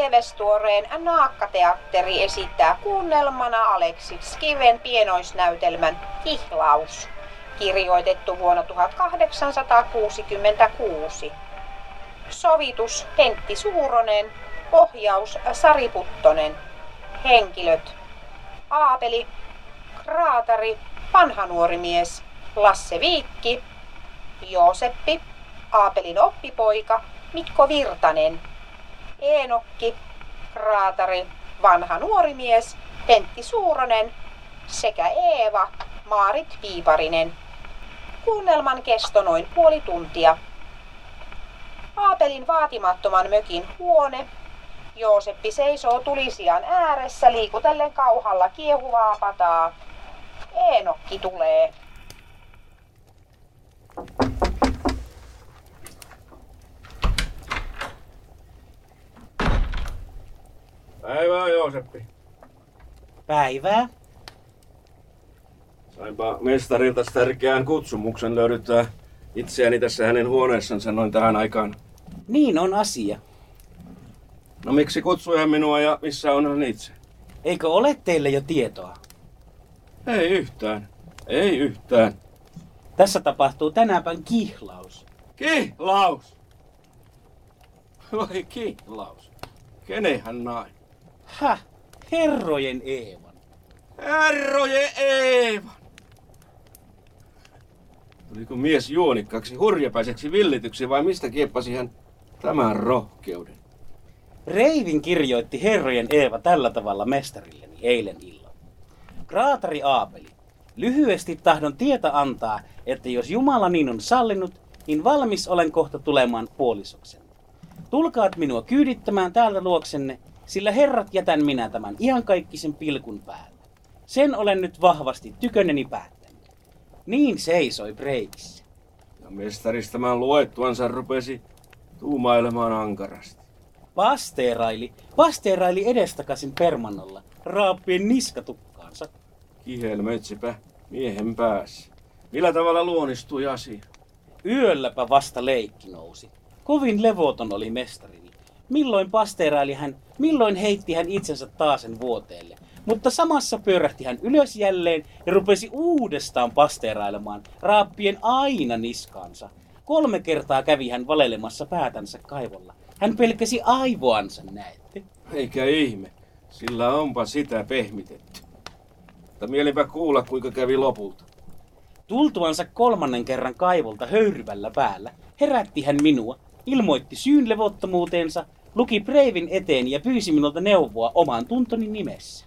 Lievestuoreen Naakkateatteri esittää kuunnelmana Aleksis Kiven pienoisnäytelmän Kihlaus, kirjoitettu vuonna 1866. Sovitus Pentti Suuronen, ohjaus Sari Puttonen, henkilöt Aapeli, Kraatari, vanha nuori mies, Lasse Viikki, Jooseppi, Aapelin oppipoika, Mikko Virtanen, Eenokki, Kraatari, vanha nuori mies, Pentti Suuronen sekä Eeva, Maarit Viiparinen. Kuunnelman kesto noin puoli tuntia. Aapelin vaatimattoman mökin huone. Jooseppi seisoo tulisian ääressä liikutellen kauhalla kiehuvaa pataa. Eenokki tulee. Päivää Jooseppi. Päivää. Sainpa mestarilta tärkeän kutsumuksen löydyttää itseäni tässä hänen huoneessansa noin tähän aikaan. Niin on asia. No miksi kutsui hän minua ja missä on hän itse? Eikö ole teille jo tietoa? Ei yhtään. Ei yhtään. Tässä tapahtuu tänäpän kihlaus. Kihlaus! Vai kihlaus? Kenenhän näin? Häh? Herrojen Eevan. Herroje Eevan! Tuliko mies juonikkaksi hurjapäiseksi villityksi vai mistä kieppasi hän tämän rohkeuden? Reivin kirjoitti Herrojen Eeva tällä tavalla mestarilleni eilen illalla. Kraatari Aapeli, lyhyesti tahdon tietä antaa, että jos Jumala niin on sallinut, niin valmis olen kohta tulemaan puolisoksen. Tulkaat minua kyydittämään täältä luoksenne, sillä herrat jätän minä tämän iankaikkisen pilkun päälle. Sen olen nyt vahvasti tyköneni päättänyt. Niin seisoi Breikissä. Ja mestarista tämän luettuansa rupesi tuumailemaan ankarasti. Pasteeraili, pasteeraili edestakaisin permannolla, raappien niskatukkaansa. Kihelmöitsipä miehen päässä. Millä tavalla luonnistui asia? Yölläpä vasta leikki nousi. Kovin levoton oli mestarini. Milloin pasteeraili hän, milloin heitti hän itsensä taasen vuoteelle. Mutta samassa pyörähti hän ylös jälleen ja rupesi uudestaan pasteerailemaan, raappien aina niskaansa. Kolme kertaa kävi hän valelemassa päätänsä kaivolla. Hän pelkäsi aivoansa, näette. Eikä ihme, sillä onpa sitä pehmitetty. Mutta mielipä kuulla, kuinka kävi lopulta. Tultuansa kolmannen kerran kaivolta höyryvällä päällä, herätti hän minua, ilmoitti syyn levottomuuteensa, luki Breivin eteen ja pyysi minulta neuvoa oman tuntoni nimessä.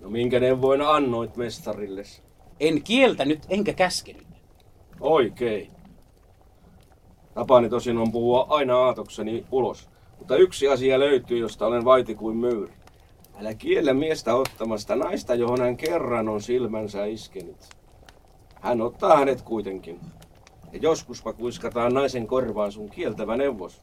No minkä neuvoin annoit mestarilles? En kieltänyt enkä käskenyt. Oikein. Tapani tosin on puhua aina aatokseni ulos, mutta yksi asia löytyy, josta olen vaiti kuin myyri. Älä kiellä miestä ottamasta naista, johon hän kerran on silmänsä iskenyt. Hän ottaa hänet kuitenkin. Ja joskuspa kuiskataan naisen korvaan sun kieltävä neuvos,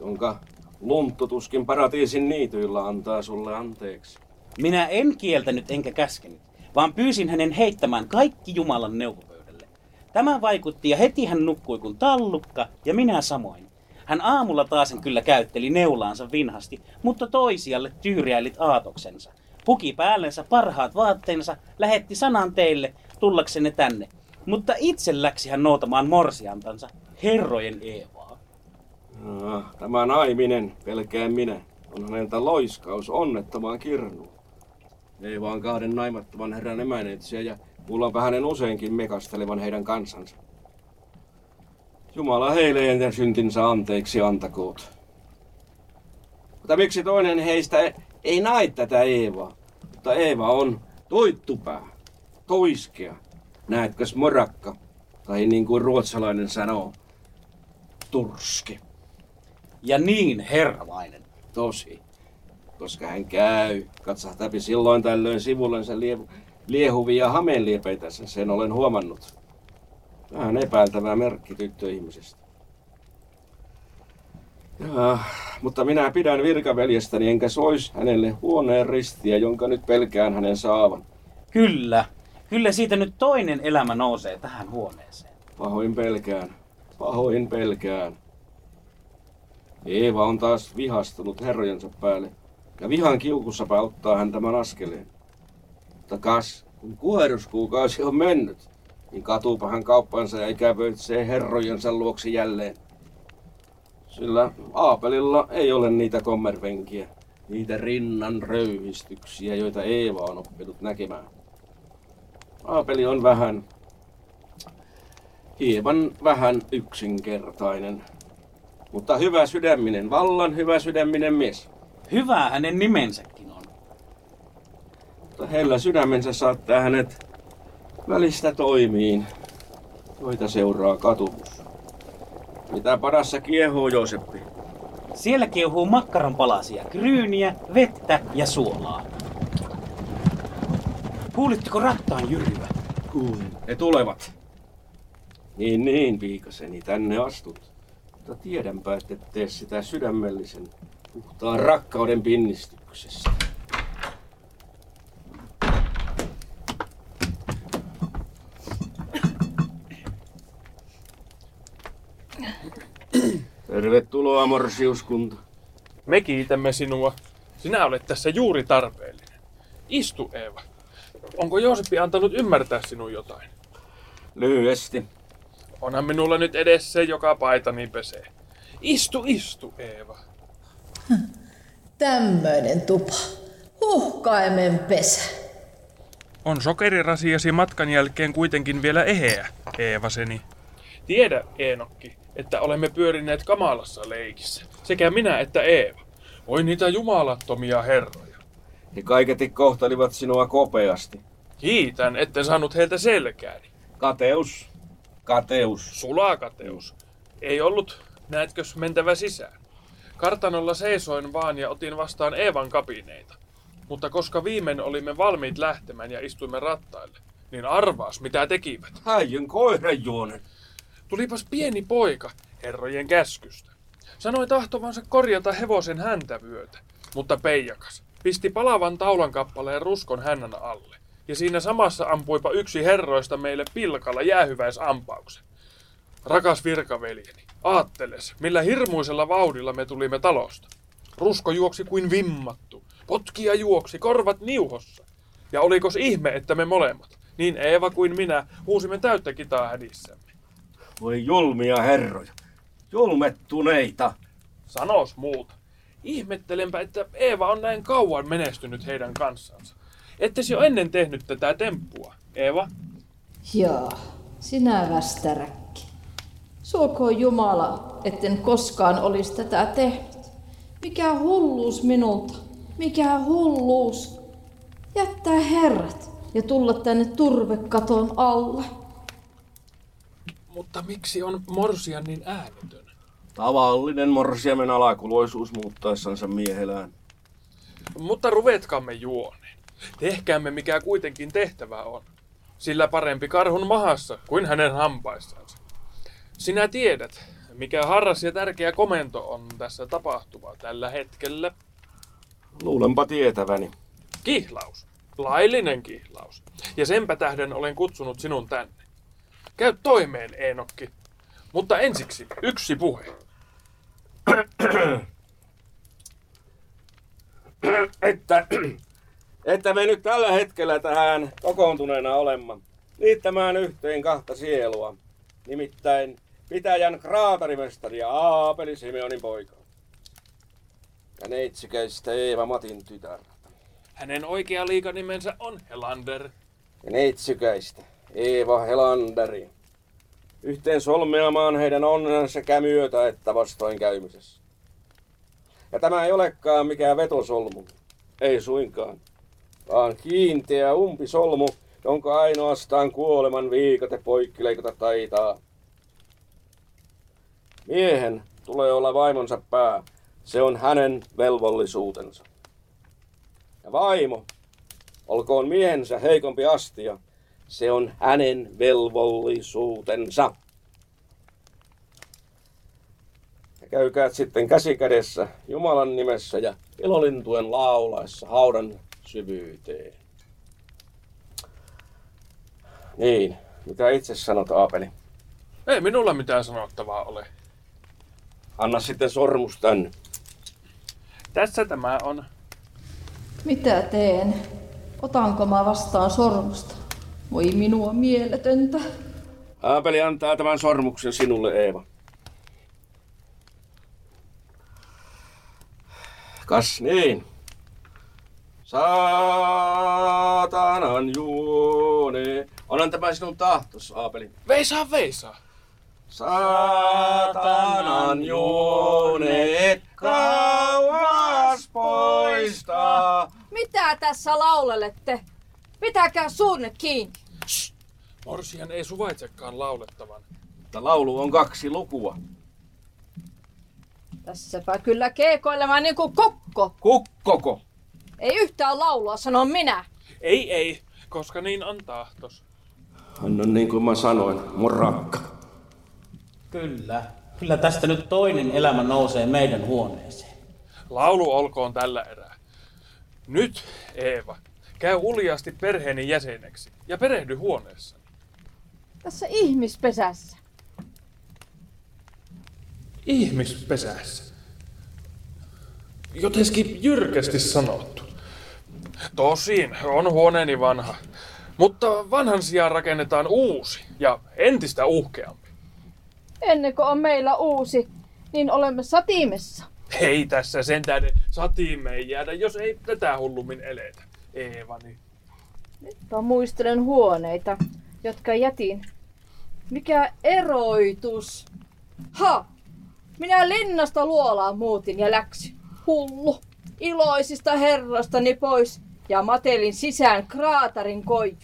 jonka lunttutuskin paratiisin niityillä antaa sulle anteeksi. Minä en kieltänyt enkä käskenyt, vaan pyysin hänen heittämään kaikki Jumalan neuvopöydälle. Tämä vaikutti ja heti hän nukkui kuin tallukka ja minä samoin. Hän aamulla taasen kyllä käytteli neulaansa vinhasti, mutta toisialle tyyriäilit aatoksensa. Puki päällensä parhaat vaatteensa, lähetti sanan teille tullaksenne tänne. Mutta itse läksi hän noutamaan morsiantansa, herrojen Eevaa. Ah, tämä naiminen, pelkään minä, on häneltä loiskaus onnettomaan kirnuun. Ei vaan kahden naimattoman herran emänetsiä ja kuullaanpa hänen useinkin mekastelevan heidän kansansa. Jumala heille enten syntinsä anteeksi antakoot. Mutta miksi toinen heistä ei, ei näe tätä Eevaa? Mutta Eeva on toittupää, toiskea, näetkös morakka, tai niin kuin ruotsalainen sanoo, turske. Ja niin herramainen. Tosi. Koska hän käy, katsahtapi silloin tällöin sivullensa lie- liehuvia hameenliepeitänsä, sen olen huomannut. Vähän epäiltävä merkki tyttöihmisestä. Ja, mutta minä pidän virkaveljestäni, enkä sois hänelle huoneen ristiä, jonka nyt pelkään hänen saavan. Kyllä, kyllä siitä nyt toinen elämä nousee tähän huoneeseen. Pahoin pelkään, pahoin pelkään. Eeva on taas vihastunut herrojensa päälle ja vihan kiukussapa ottaa hän tämän askeleen. Mutta kas, kun kuheruskuukausi on mennyt, niin katuupa hän kauppansa ja ikävöitsee herrojensa luoksi jälleen. Sillä Aapelilla ei ole niitä kommervenkiä, niitä rinnan röyhistyksiä, joita Eeva on oppinut näkemään. Aapeli on vähän, hieman vähän yksinkertainen, mutta hyvä sydäminen, vallan hyvä sydäminen mies. Hyvä hänen nimensäkin on. Mutta hellä sydämensä saattaa hänet välistä toimiin, joita seuraa katumus. Mitä padassa kiehuu, Jooseppi? Siellä kiehuu makkaran palasia, kryyniä, vettä ja suolaa. Kuulitteko rattaan jyryä? Kuulin. Ne tulevat. Niin, niin, piikaseni, tänne astut. Mutta tiedänpä, että et tee sitä sydämellisen, puhtaan rakkauden pinnistyksessä. Tervetuloa, morsiuskunta. Me kiitämme sinua. Sinä olet tässä juuri tarpeellinen. Istu, Eeva. Onko Jooseppi antanut ymmärtää sinun jotain? Lyhyesti. Onhan minulla nyt edes se, joka paitani pesee. Istu, istu, Eeva. Tämmöinen tupa. Huhkaimen pesä. On sokerirasiasi matkan jälkeen kuitenkin vielä eheä, Eevaseni. Tiedä, Eenokki, että olemme pyörineet kamalassa leikissä. Sekä minä että Eeva. Voi niitä jumalattomia herroja. He kaiketi kohtelivat sinua kopeasti. Kiitän, etten saanut heiltä selkääni. Kateus. Kateus. Sulakateus. Ei ollut, näetkös, mentävä sisään. Kartanolla seisoin vaan ja otin vastaan Eevan kapineita. Mutta koska viimein olimme valmiit lähtemään ja istuimme rattaille, niin arvaas mitä tekivät. Häijyn koirajuonen. Tulipas pieni poika herrojen käskystä. Sanoi tahtovansa korjata hevosen häntävyötä, mutta peijakas pisti palavan taulan kappaleen ruskon hännän alle. Ja siinä samassa ampuipa yksi herroista meille pilkalla jäähyväisampauksen. Rakas virkaveljeni, aatteles, millä hirmuisella vauhdilla me tulimme talosta. Rusko juoksi kuin vimmattu. Potkia juoksi, korvat niuhossa. Ja olikos ihme, että me molemmat, niin Eeva kuin minä, huusimme täyttä kitaa hädissämme. Voi julmia herroja. Julmettuneita. Sanos muuta. Ihmettelenpä, että Eeva on näin kauan menestynyt heidän kanssansa. Ettes jo ennen tehnyt tätä temppua, Eeva? Joo, sinä västäräkki. Suokoon Jumala, etten koskaan olisi tätä tehnyt. Mikä hulluus minulta, mikä hulluus. Jättää herrat ja tulla tänne turvekaton alle. Mutta miksi on Morsian niin äänetön? Tavallinen morsiamen alakuloisuus muuttaessansa miehelään. Mutta ruvetkamme juoneen. Tehkäämme mikä kuitenkin tehtävä on. Sillä parempi karhun mahassa kuin hänen hampaissansa. Sinä tiedät, mikä harras ja tärkeä komento on tässä tapahtuva tällä hetkellä. Luulenpa tietäväni. Kihlaus. Laillinen kihlaus. Ja senpä tähden olen kutsunut sinun tänne. Käy toimeen, Eenokki. Mutta ensiksi yksi puhe. että, että me nyt tällä hetkellä tähän kokoontuneena olemme liittämään yhteen kahta sielua. Nimittäin pitäjän kraatarimestari ja Aapeli Simeonin poika. Ja neitsikäistä Eeva Matin tytär. Hänen oikea liikanimensä on Helander. Ja neitsikäistä Eeva Helanderi. Yhteen solmeamaan heidän onnensa sekä myötä että vastoinkäymisessä. Ja tämä ei olekaan mikään vetosolmu. Ei suinkaan. Vaan kiinteä umpisolmu, jonka ainoastaan kuoleman viikate poikkileikata taitaa. Miehen tulee olla vaimonsa pää. Se on hänen velvollisuutensa. Ja vaimo, olkoon miehensä heikompi astia, se on hänen velvollisuutensa. Ja käykää sitten käsi kädessä Jumalan nimessä ja ilolintuen laulaessa haudan syvyyteen. Niin, mitä itse sanot Aapeli? Ei minulla mitään sanottavaa ole. Anna sitten sormus tänne. Tässä tämä on. Mitä teen? Otanko mä vastaan sormusta? Voi minua mieletöntä. Aapeli antaa tämän sormuksen sinulle, Eeva. Kas niin. Saatanan juone. Onhan tämä sinun tahtos, Aapeli. Veisaa, veisaa. Saatanan juone kauas poistaa. Mitä tässä laulelette? Pitäkää suunne kiinni. Morsian ei suvaitsekaan laulettavan. Mutta laulu on kaksi lukua. Tässäpä kyllä keekoilemaan niin kuin kokko. Kukkoko. Ei yhtään laulua, sanon minä. Ei, ei, koska niin on tahtos. Hän on niin kuin mä sanoin, mun rakka. Kyllä. Kyllä tästä nyt toinen elämä nousee meidän huoneeseen. Laulu olkoon tällä erää. Nyt, Eeva, käy uljaasti perheeni jäseneksi ja perehdy huoneessa. Tässä ihmispesässä. Ihmispesässä. Jotenkin jyrkästi sanottu. Tosin on huoneeni vanha, mutta vanhan sijaan rakennetaan uusi ja entistä uhkeampi. Ennen kuin on meillä uusi, niin olemme satimessa. Ei tässä sentään satiimeen jäädä, jos ei tätä hullummin eletä. Eevani. Mä muistelen huoneita, jotka jätin. Mikä eroitus? Ha! Minä linnasta luolaan muutin ja läksy. Hullu. Iloisista herrastani pois ja matelin sisään kraatarin koiju.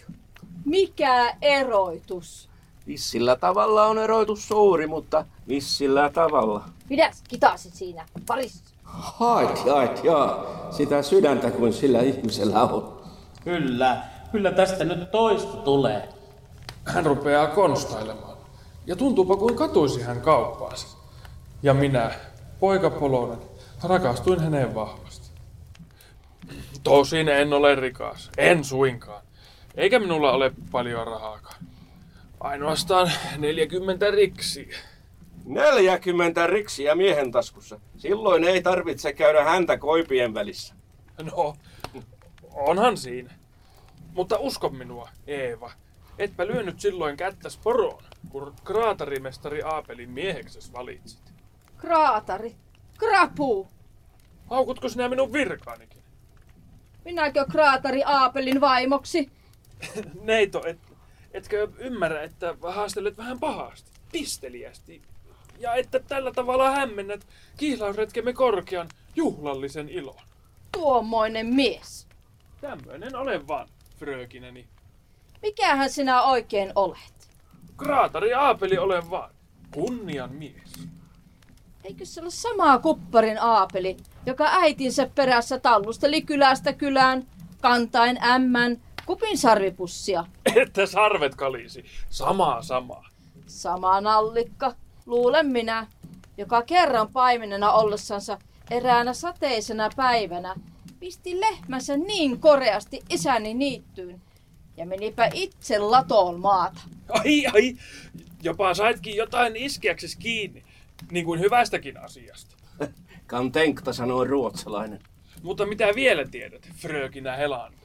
Mikä eroitus? Vissillä tavalla on eroitus suuri, mutta vissillä tavalla. Pidä kitasi siinä parissa. Hait, hait, jaa. Sitä sydäntä kuin sillä ihmisellä on. Kyllä. Kyllä tästä nyt toista tulee. Hän rupeaa konstailemaan. Ja tuntuupa kuin katuisi hän kauppaansa. Ja minä, poika Polonen, rakastuin häneen vahvasti. Tosin en ole rikas. En suinkaan. Eikä minulla ole paljon rahaakaan. Ainoastaan 40 riksiä. 40 riksiä miehen taskussa. Silloin ei tarvitse käydä häntä koipien välissä. No, onhan siinä. Mutta usko minua, Eeva. Etpä lyönyt silloin kättäs poroon, kun kraatarimestari Aapelin miehekses valitsit. Kraatari. Krapu. Haukutko sinä minun virkaanikin? Minäkö kraatari Aapelin vaimoksi? Neito, et, etkö ymmärrä, että haastelet vähän pahasti, pisteliästi, ja että tällä tavalla hämmennät kihlausretkemme korkean juhlallisen ilon. Tuommoinen mies. Tämmöinen olen vaan, frökineni. Mikähän sinä oikein olet? Kraatari Aapeli olen vaan, kunnian mies. Eikö se ole sama kupparin Aapeli, joka äitinsä perässä tallusteli kylästä kylään, kantain ämmän kupin sarvipussia? Että sarvet kalisi. Samaa samaa. Sama nallikka, luulen minä, joka kerran paimenena ollessansa eräänä sateisena päivänä pisti lehmänsä niin koreasti isäni niittyyn ja menipä itse latoon maata. Ai ai, jopa saitkin jotain iskeäksesi kiinni, niin kuin hyvästäkin asiasta. Kantenkta sanoi ruotsalainen. Mutta mitä vielä tiedät, frökinä Helander?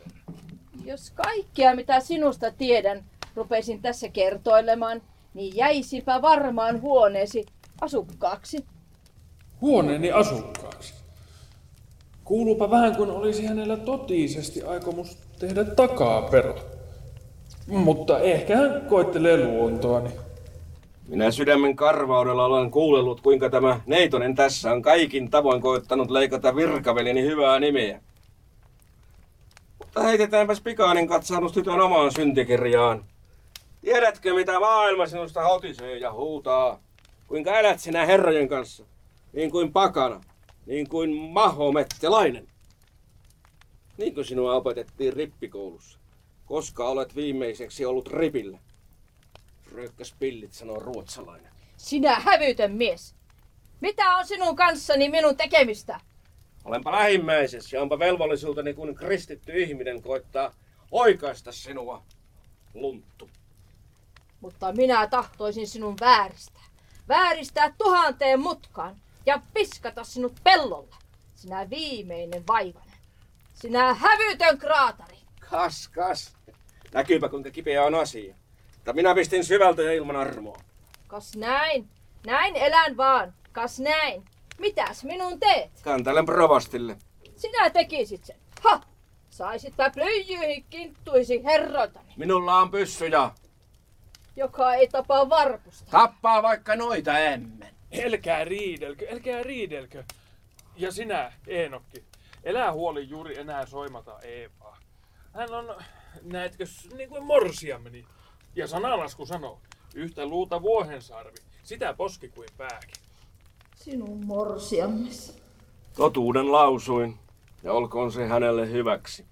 Jos kaikkea mitä sinusta tiedän rupesin tässä kertoilemaan, niin jäisipä varmaan huoneesi asukkaaksi. Huoneeni asukkaaksi. Kuuluupa vähän kuin olisi hänellä totisesti aikomus tehdä takapero. Mutta ehkä hän koittelee luontoani. Minä sydämen karvaudella olen kuulellut, kuinka tämä Neitonen tässä on kaikin tavoin koittanut leikata virkavelini hyvää nimeä. Mutta heitetäänpäs pikainen katsahdus tytön omaan syntikirjaan. Tiedätkö, mitä maailma sinusta hotisee ja huutaa? Kuinka elät sinä herrojen kanssa? Niin kuin pakana, niin kuin mahomettelainen. Niin kuin sinua opetettiin rippikoulussa. Koska olet viimeiseksi ollut ripillä? Röykkäs pillit, sanoo ruotsalainen. Sinä hävytön mies. Mitä on sinun kanssani minun tekemistä? Olenpa lähimmäisessä ja onpa velvollisuuteni kun kristitty ihminen koittaa oikaista sinua, lunttu. Mutta minä tahtoisin sinun vääristää. Vääristää tuhanteen mutkaan. ja piskata sinut pellolle. Sinä viimeinen vaivainen. Sinä hävytön kraatari. Kas, kas. Näkyypä kuinka kipeä on asia. Mutta minä pistin syvältä ja ilman armoa. Kas näin. Näin elän vaan. Kas näin. Mitäs minun teet? Kantelen provastille. Sinä tekisit sen. Ha! Saisitpä plyijyihin kinttuisi herroitani, Minulla on pyssyjä. joka ei tapaa varpusta. Tappaa vaikka noita emmen. Älkää riidelkö, älkää riidelkö. Ja sinä, Eenokki, elää huoli juuri enää soimata Eevaa. Hän on, näetkö, niin kuin morsiameni. Ja sanalasku sanoo, yhtä luuta vuohensarvi, sitä poski kuin pääkin. Sinun morsiammes. Totuuden lausuin. Ja olkoon se hänelle hyväksi.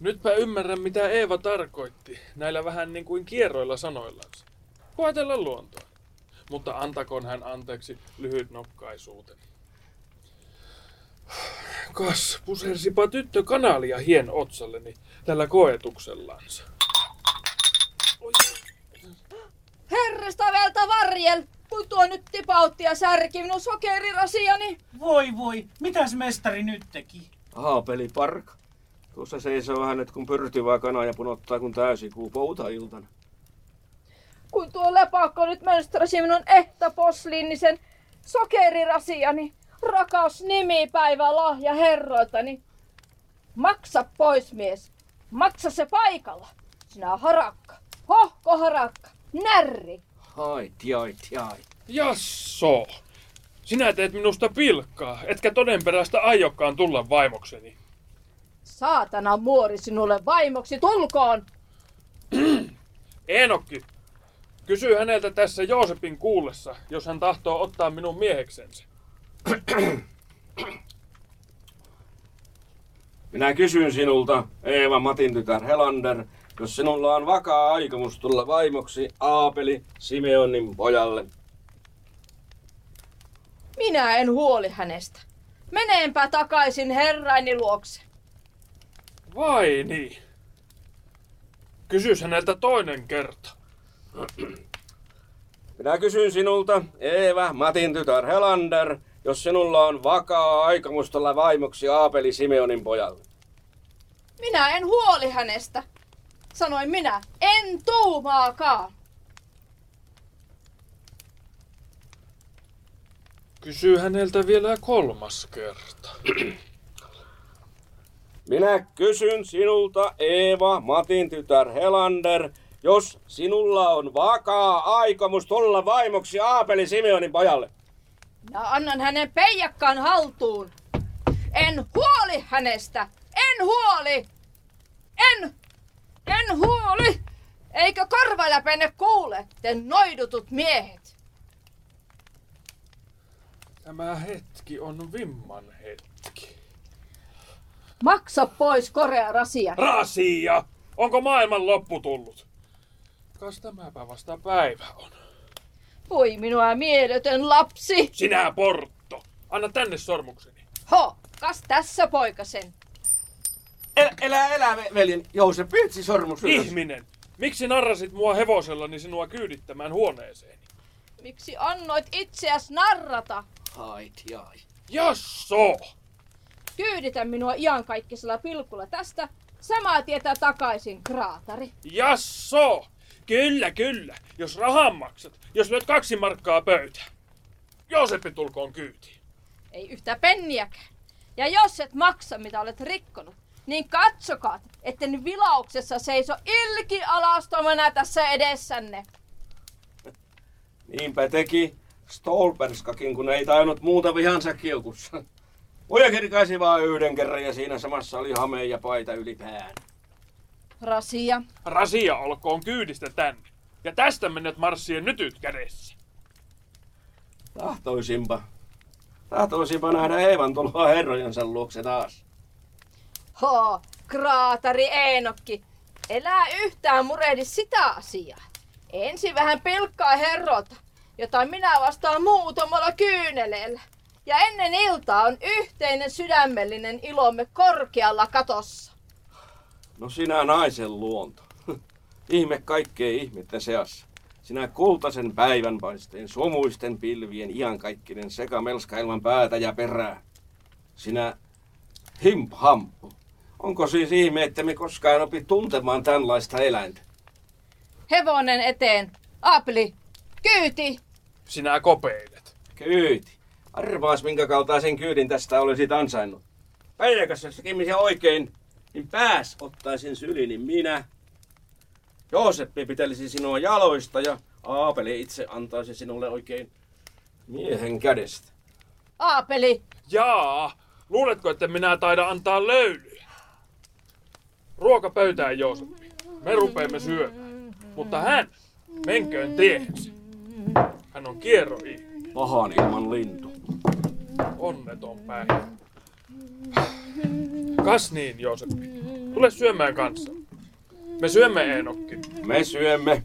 Nitpä ymmärrän, mitä Eeva tarkoitti näillä vähän niin kuin kierroilla sanoillansa. Koetella luontoa. Mutta antakoon hän anteeksi lyhyt nokkaisuuteni. Kas, pusersipa tyttö kanalia hien otsalleni tällä koetuksellansa. Oi, Herrasta velta varjel, kun tuo nyt tipautti ja särki minun sokerirasiani. Voi voi, mitäs mestari nyt teki? Aapeli parka. Tuossa seisoo hänet kun pyrtyvää kanaa ja punottaa kun täysikuu poutailtana. Kun tuo lepakko nyt mönstrasi minun ehtaposliinnisen sokerirasiani. Rakas nimipäivä lahja herroiltani. Maksa pois mies. Maksa se paikalla. Sinä harakka. Hohko harakka. Närri. Ai, tiai, tiai. Jasso! Sinä teet minusta pilkkaa, etkä todenperäistä aiokkaan tulla vaimokseni. Saatana muori sinulle vaimoksi tulkoon. Eenokki, kysy häneltä tässä Joosepin kuullessa, jos hän tahtoo ottaa minun mieheksensä. Minä kysyn sinulta, Eeva Matin tytär Helander, jos sinulla on vakaa aikomus tulla vaimoksi Aapeli Simeonin pojalle. Minä en huoli hänestä. Meneenpä takaisin herraini luokse. Vai niin? Kysy häneltä toinen kerta. Minä kysyn sinulta, Eeva Matin tytär Helander, jos sinulla on vakaa aikomus tulla vaimoksi Aapeli Simeonin pojalle. Minä en huoli hänestä. Sanoin minä, en tuumaakaan. Kysy häneltä vielä kolmas kerta. Minä kysyn sinulta, Eeva Matin tytär Helander, jos sinulla on vakaa aikomus tulla vaimoksi Aapeli Simeonin pojalle. Minä annan hänen peijakkaan haltuun. En huoli hänestä. En huoli. En. En huoli. Eikö korvaläpenne kuule, te noidutut miehet? Tämä hetki on vimman hetki. Maksa pois korea rasia. Rasia! Onko maailman loppu tullut? Kas tämäpä vasta päivä on. Voi minua mieletön lapsi. Sinä portto! Anna tänne sormukseni. Ho, kas tässä poikasen. Elä, elä, elä ve- veljen Jousep, pietsi sormus ylös. Ihminen! Miksi narrasit mua hevosellani sinua kyydittämään huoneeseen? Miksi annoit itseäs narrata? Ai, tiai. Jasso! Kyyditä minua iankaikkisella pilkulla tästä. Samaa tietä takaisin, kraatari. Jasso! Kyllä, kyllä. Jos rahan maksat, jos lyöt kaksi markkaa pöytään. Jooseppi tulkoon kyytiin. Ei yhtä penniäkään. Ja jos et maksa, mitä olet rikkonut, niin katsokaa, etten vilauksessa seiso ilki alastomana tässä edessänne. Niinpä teki Stolperskakin, kun ei tainnut muuta vihansa kiukussa. Muja kirkaisi vaan yhden kerran ja siinä samassa oli hame ja paita yli pään. Rasia, Rasia olkoon kyydistä tänne. Ja tästä menet marssien nytyt kädessä. Tahtoisinpa. Tahtoisinpa nähdä Eevan tuloa herrojensa luokse taas. Ho, kraatari Eenokki, elää yhtään murehdi sitä asiaa. Ensin vähän pilkkaa herrota, jota minä vastaan muutamalla kyyneleellä. Ja ennen iltaa on yhteinen sydämellinen ilomme korkealla katossa. No sinä naisen luonto. Ihme kaikkeen ihmitten seassa. Sinä kultaisen päivänpaisteen, sumuisten pilvien, iankaikkinen sekamelska ilman päätä ja perää. Sinä himphamppu. Onko siis ihme, että me koskaan opi tuntemaan tällaista eläintä? Hevonen eteen. Aapeli, kyyti. Sinä kopeilet. Kyyti. Arvaas, minkä kaltaisen kyydin tästä olisit ansainnut. Päiväkäs, jos tekemisen oikein, niin pääs ottaisin sylini minä. Jooseppi pitelisi sinua jaloista ja Aapeli itse antaisi sinulle oikein miehen kädestä. Aapeli, Jaa, luuletko, että minä taida antaa löylyä? Ruoka pöytään, Jooseppi. Me rupeamme syömään. Mutta hän, menköön tiehensä. Hän on kierro ihminen. Pahan ilman lintu. Onneton päivä. Kas niin, Jooseppi. Tule syömään kanssa. Me syömme Eenokki. Me syömme.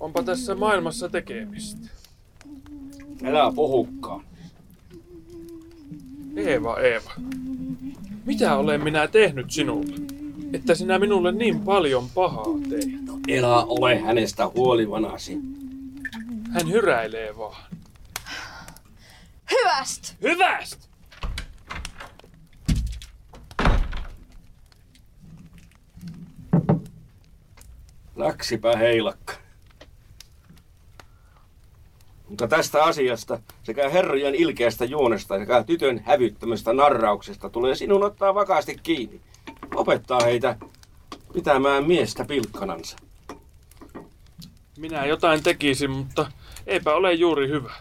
Onpa tässä maailmassa tekemistä. Älä puhukkaan. Eeva, Eeva. Mitä olen minä tehnyt sinulle? Että sinä minulle niin paljon pahaa teit. Elä ole hänestä huolivanasi. Hän hyräilee vaan. hyväst. Hyväst! Läksipä heilakka. Mutta tästä asiasta sekä herrojen ilkeästä juonesta sekä tytön hävyttömästä narrauksesta tulee sinun ottaa vakaasti kiinni. Opettaa heitä pitämään miestä pilkkanansa. Minä jotain tekisin, mutta eipä ole juuri hyvä.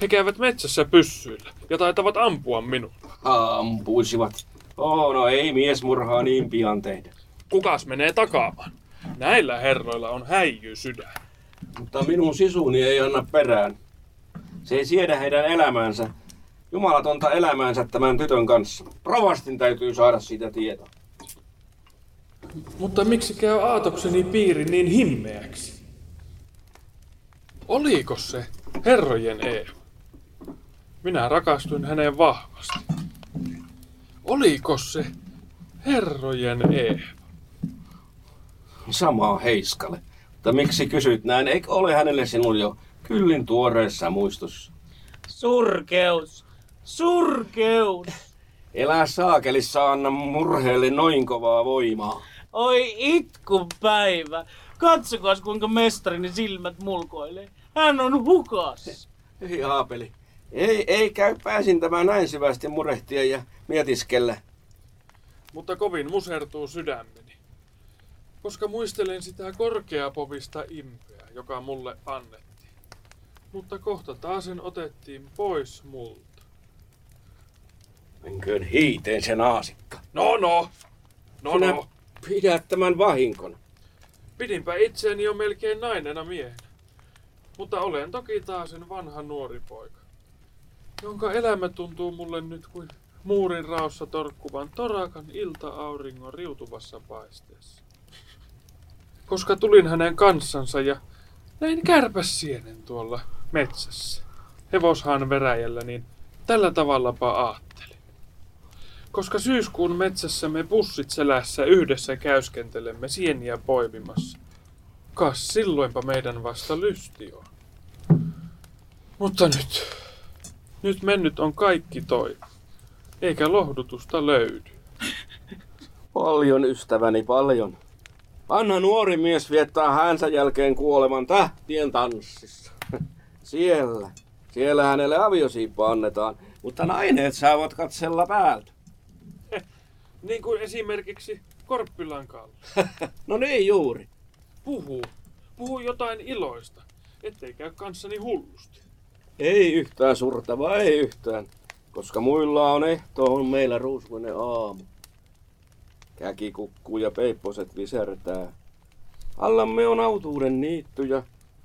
He käyvät metsässä pyssyillä ja taitavat ampua minua. Ampuisivat. Oh, no ei miesmurhaa niin pian tehdä. Kukas menee takaamaan? Näillä herroilla on häijy sydän. Mutta minun sisuni ei anna perään. Se ei siedä heidän elämäänsä, jumalatonta elämäänsä tämän tytön kanssa. Provastin täytyy saada siitä tietoa. Mutta miksi käy aatokseni piiri niin himmeäksi? Oliko se herrojen Eeva? Minä rakastuin häneen vahvasti. Oliko se herrojen Eeva? Samaa heiskalle. Mutta miksi kysyt näin? Eikö ole hänelle sinulla jo kyllin tuoreessa muistossa? Surkeus! Surkeus! Elä saakelissa anna murheelle noin kovaa voimaa. Oi itkun päivä! Katsokas kuinka mestarini silmät mulkoilee. Hän on hukas. Ei Aapeli. Ei, ei käy pääsin tämä näin syvästi murehtia ja mietiskellä. Mutta kovin musertuu sydämeni, koska muistelen sitä korkeapovista impeä, joka mulle annettiin. Mutta kohta taasen otettiin pois multa. Menköön hiiteen sen aasikka. No no, no Sinä no. pidät tämän vahinkon. Pidinpä itseäni jo melkein nainena miehenä. Mutta olen toki taas sen vanha nuori poika, jonka elämä tuntuu mulle nyt kuin muurin raossa torkkuvan torakan ilta-auringon riutuvassa paisteessa. Koska tulin hänen kanssansa ja näin kärpäsienen tuolla metsässä, hevoshaan veräjällä, niin tällä tavallapa ajattelin. Koska syyskuun metsässä me pussit selässä yhdessä käyskentelemme sieniä poimimassa. Kas silloinpa meidän vasta lysti on. Mutta nyt, nyt mennyt on kaikki toi, eikä lohdutusta löydy. Paljon ystäväni, paljon. Vanha nuori mies viettää hänsä jälkeen kuoleman tähtien tanssissa. Siellä. Siellä hänelle aviosiippa annetaan, mutta naineet saavat katsella päältä. Niin kuin esimerkiksi Korppilan. No niin juuri. Puhuu, puhuu jotain iloista, ettei käy kanssani hullusti. Ei yhtään surtavaa, ei yhtään. Koska muilla on ehtoon meillä ruusuinen aamu. Käki kukkuu ja peipposet visertää. Allamme on autuuden niitty ja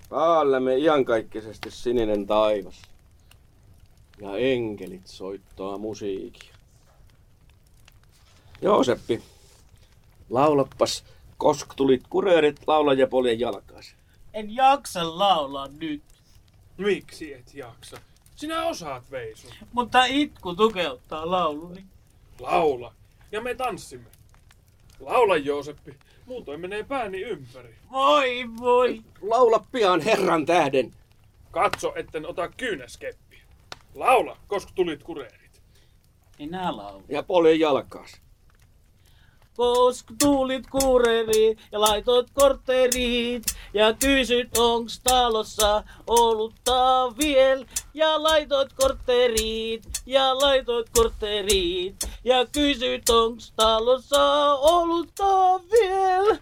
päällämme iankaikkisesti sininen taivas. Ja enkelit soittaa musiikia. Jooseppi, laulappas, kosk tulit kureerit laulajapoljen jalkaasi. En jaksa laulaa nyt, Miksi et jaksa? Sinä osaat veisun. mutta itku tukeuttaa lauluni. Laula. Ja me tanssimme. Laula Jooseppi, muutoin menee pääni ympäri. Voi voi. Laula pian herran tähden. Katso, etten ota kyynäskeppiä. Laula, koska tulit kureerit. Minä laulun. Ja polje jalkaas. Koska tulit kuureriin ja laitoit kortteriin ja kysyt onks talossa olutta viel. Ja laitoit kortteriin ja laitoit kortteriin ja kysyt onks talossa olutta viel.